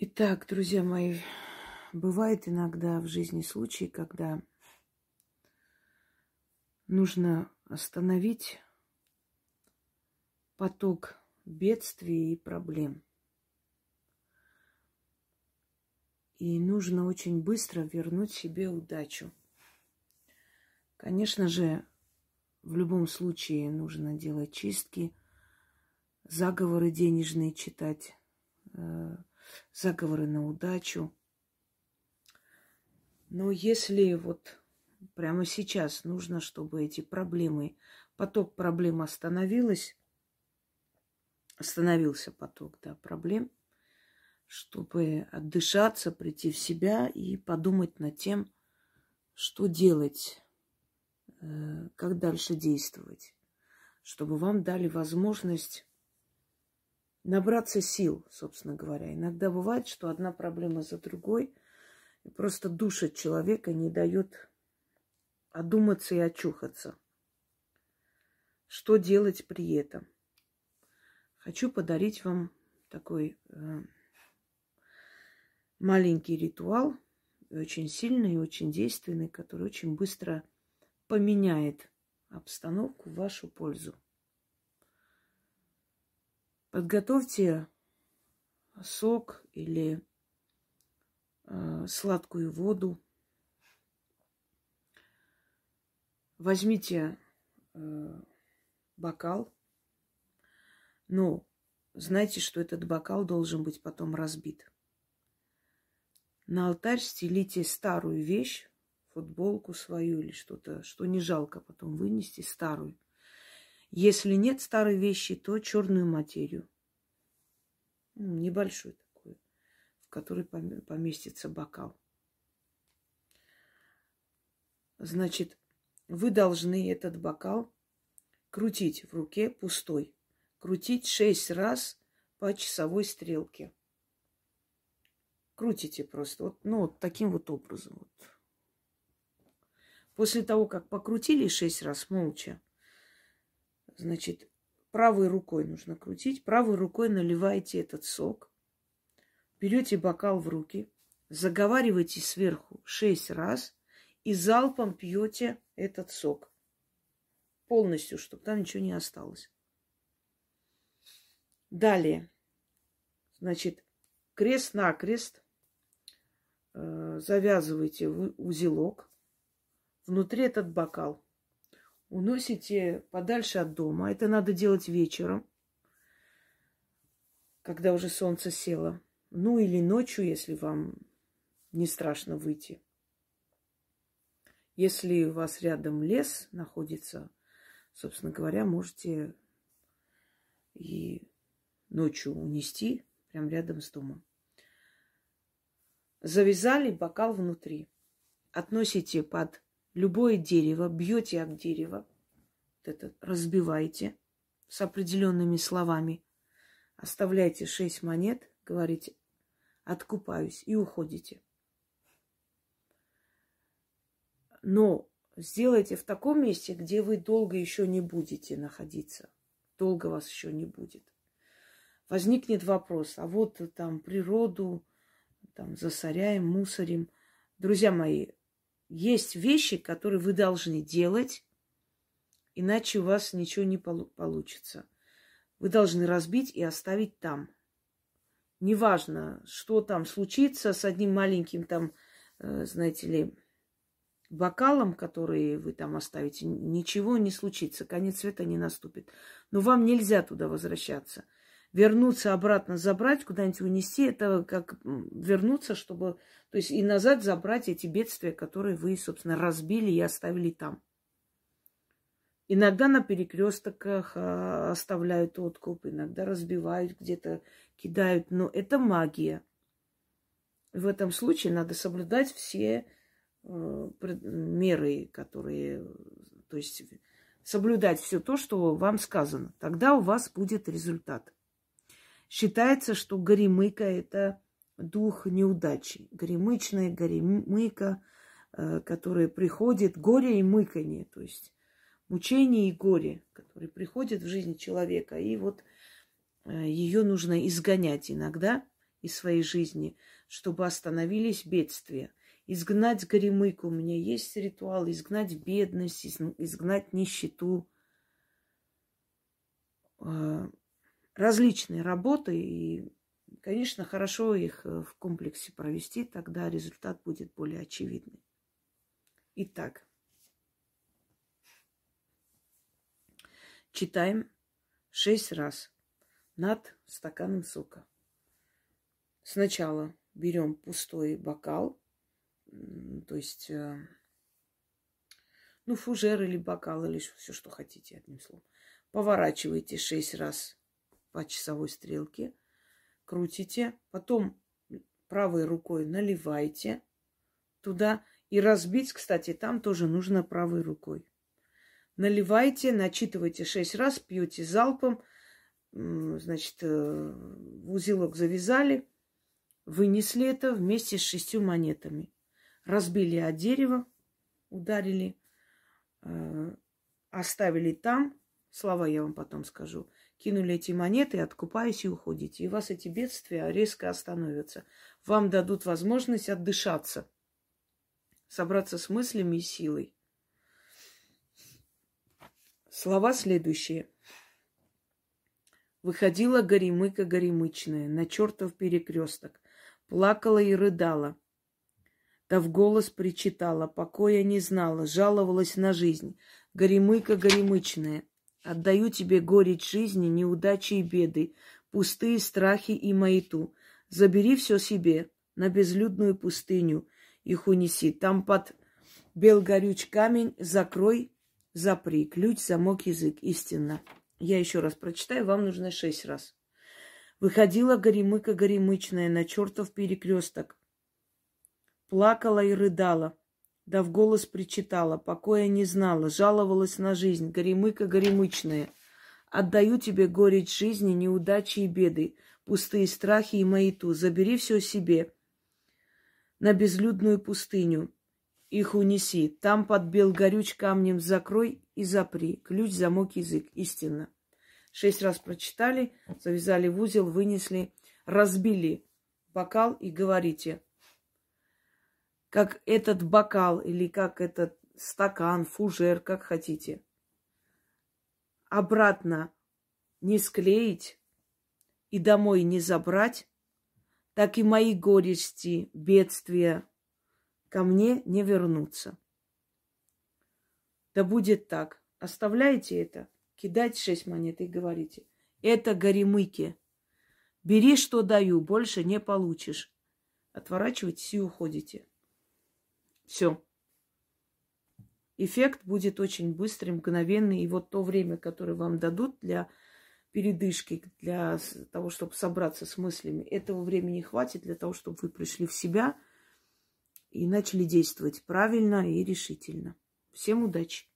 Итак, друзья мои, бывает иногда в жизни случаи, когда нужно остановить поток бедствий и проблем. И нужно очень быстро вернуть себе удачу. Конечно же, в любом случае нужно делать чистки, заговоры денежные читать, э, заговоры на удачу. Но если вот прямо сейчас нужно, чтобы эти проблемы, поток проблем остановилась, остановился поток, да, проблем, чтобы отдышаться, прийти в себя и подумать над тем, что делать, э, как дальше действовать, чтобы вам дали возможность набраться сил, собственно говоря. Иногда бывает, что одна проблема за другой просто душит человека, не дает одуматься и очухаться. Что делать при этом? Хочу подарить вам такой э, маленький ритуал, очень сильный и очень действенный, который очень быстро поменяет обстановку в вашу пользу. Подготовьте сок или э, сладкую воду. Возьмите э, бокал, но знайте, что этот бокал должен быть потом разбит. На алтарь стелите старую вещь, футболку свою или что-то, что не жалко потом вынести, старую – если нет старой вещи, то черную материю. Ну, небольшой такой, в который поместится бокал. Значит, вы должны этот бокал крутить в руке пустой. Крутить шесть раз по часовой стрелке. Крутите просто. Вот, ну, вот таким вот образом. Вот. После того, как покрутили шесть раз молча, Значит, правой рукой нужно крутить, правой рукой наливаете этот сок, берете бокал в руки, заговариваете сверху шесть раз и залпом пьете этот сок. Полностью, чтобы там ничего не осталось. Далее, значит, крест-накрест э, завязываете в узелок. Внутри этот бокал – уносите подальше от дома. Это надо делать вечером, когда уже солнце село. Ну или ночью, если вам не страшно выйти. Если у вас рядом лес находится, собственно говоря, можете и ночью унести прямо рядом с домом. Завязали бокал внутри. Относите под любое дерево, бьете об дерево, это разбиваете с определенными словами, оставляете шесть монет, говорите, откупаюсь и уходите. Но сделайте в таком месте, где вы долго еще не будете находиться. Долго вас еще не будет. Возникнет вопрос, а вот там природу там засоряем, мусорим. Друзья мои, есть вещи, которые вы должны делать, иначе у вас ничего не получится. Вы должны разбить и оставить там. Неважно, что там случится с одним маленьким там, э, знаете ли, бокалом, который вы там оставите, ничего не случится, конец света не наступит. Но вам нельзя туда возвращаться – вернуться обратно, забрать, куда-нибудь унести, это как вернуться, чтобы, то есть и назад забрать эти бедствия, которые вы, собственно, разбили и оставили там. Иногда на перекрестках а, оставляют откуп, иногда разбивают, где-то кидают, но это магия. В этом случае надо соблюдать все э, меры, которые, то есть соблюдать все то, что вам сказано. Тогда у вас будет результат. Считается, что горемыка – это дух неудачи. Горемычная, горемыка, э, которая приходит, горе и мыканье, то есть мучение и горе, которые приходят в жизнь человека. И вот э, ее нужно изгонять иногда из своей жизни, чтобы остановились бедствия. Изгнать горемыку. У меня есть ритуал. Изгнать бедность, изгнать нищету. Различные работы. И, конечно, хорошо их э, в комплексе провести. Тогда результат будет более очевидный. Итак, читаем шесть раз над стаканом сока. Сначала берем пустой бокал, то есть, э, ну, фужер или бокал, или все, что хотите, одним словом. Поворачиваете шесть раз по часовой стрелке, крутите, потом правой рукой наливайте туда и разбить, кстати, там тоже нужно правой рукой. Наливайте, начитывайте шесть раз, пьете залпом, значит, э, в узелок завязали, вынесли это вместе с шестью монетами. Разбили от дерева, ударили, э, оставили там, слова я вам потом скажу, кинули эти монеты, откупаясь и уходите. И у вас эти бедствия резко остановятся. Вам дадут возможность отдышаться – собраться с мыслями и силой. Слова следующие. Выходила горемыка горемычная на чертов перекресток, плакала и рыдала, да в голос причитала, покоя не знала, жаловалась на жизнь. Горемыка горемычная, отдаю тебе горечь жизни, неудачи и беды, пустые страхи и маяту. Забери все себе на безлюдную пустыню — их унеси. Там под бел горюч камень, закрой, запри. Ключ, замок, язык. Истинно. Я еще раз прочитаю, вам нужно шесть раз. Выходила горемыка горемычная на чертов перекресток. Плакала и рыдала, да в голос причитала, покоя не знала, жаловалась на жизнь, горемыка горемычная. Отдаю тебе горечь жизни, неудачи и беды, пустые страхи и маяту. Забери все себе, на безлюдную пустыню. Их унеси. Там под бел горюч камнем закрой и запри. Ключ, замок, язык. Истинно. Шесть раз прочитали, завязали в узел, вынесли, разбили бокал и говорите, как этот бокал или как этот стакан, фужер, как хотите. Обратно не склеить и домой не забрать, так и мои горести, бедствия ко мне не вернутся. Да будет так. Оставляйте это, кидайте шесть монет и говорите. Это горемыки. Бери, что даю, больше не получишь. Отворачивайтесь и уходите. Все. Эффект будет очень быстрый, мгновенный. И вот то время, которое вам дадут для передышки для того, чтобы собраться с мыслями. Этого времени хватит для того, чтобы вы пришли в себя и начали действовать правильно и решительно. Всем удачи!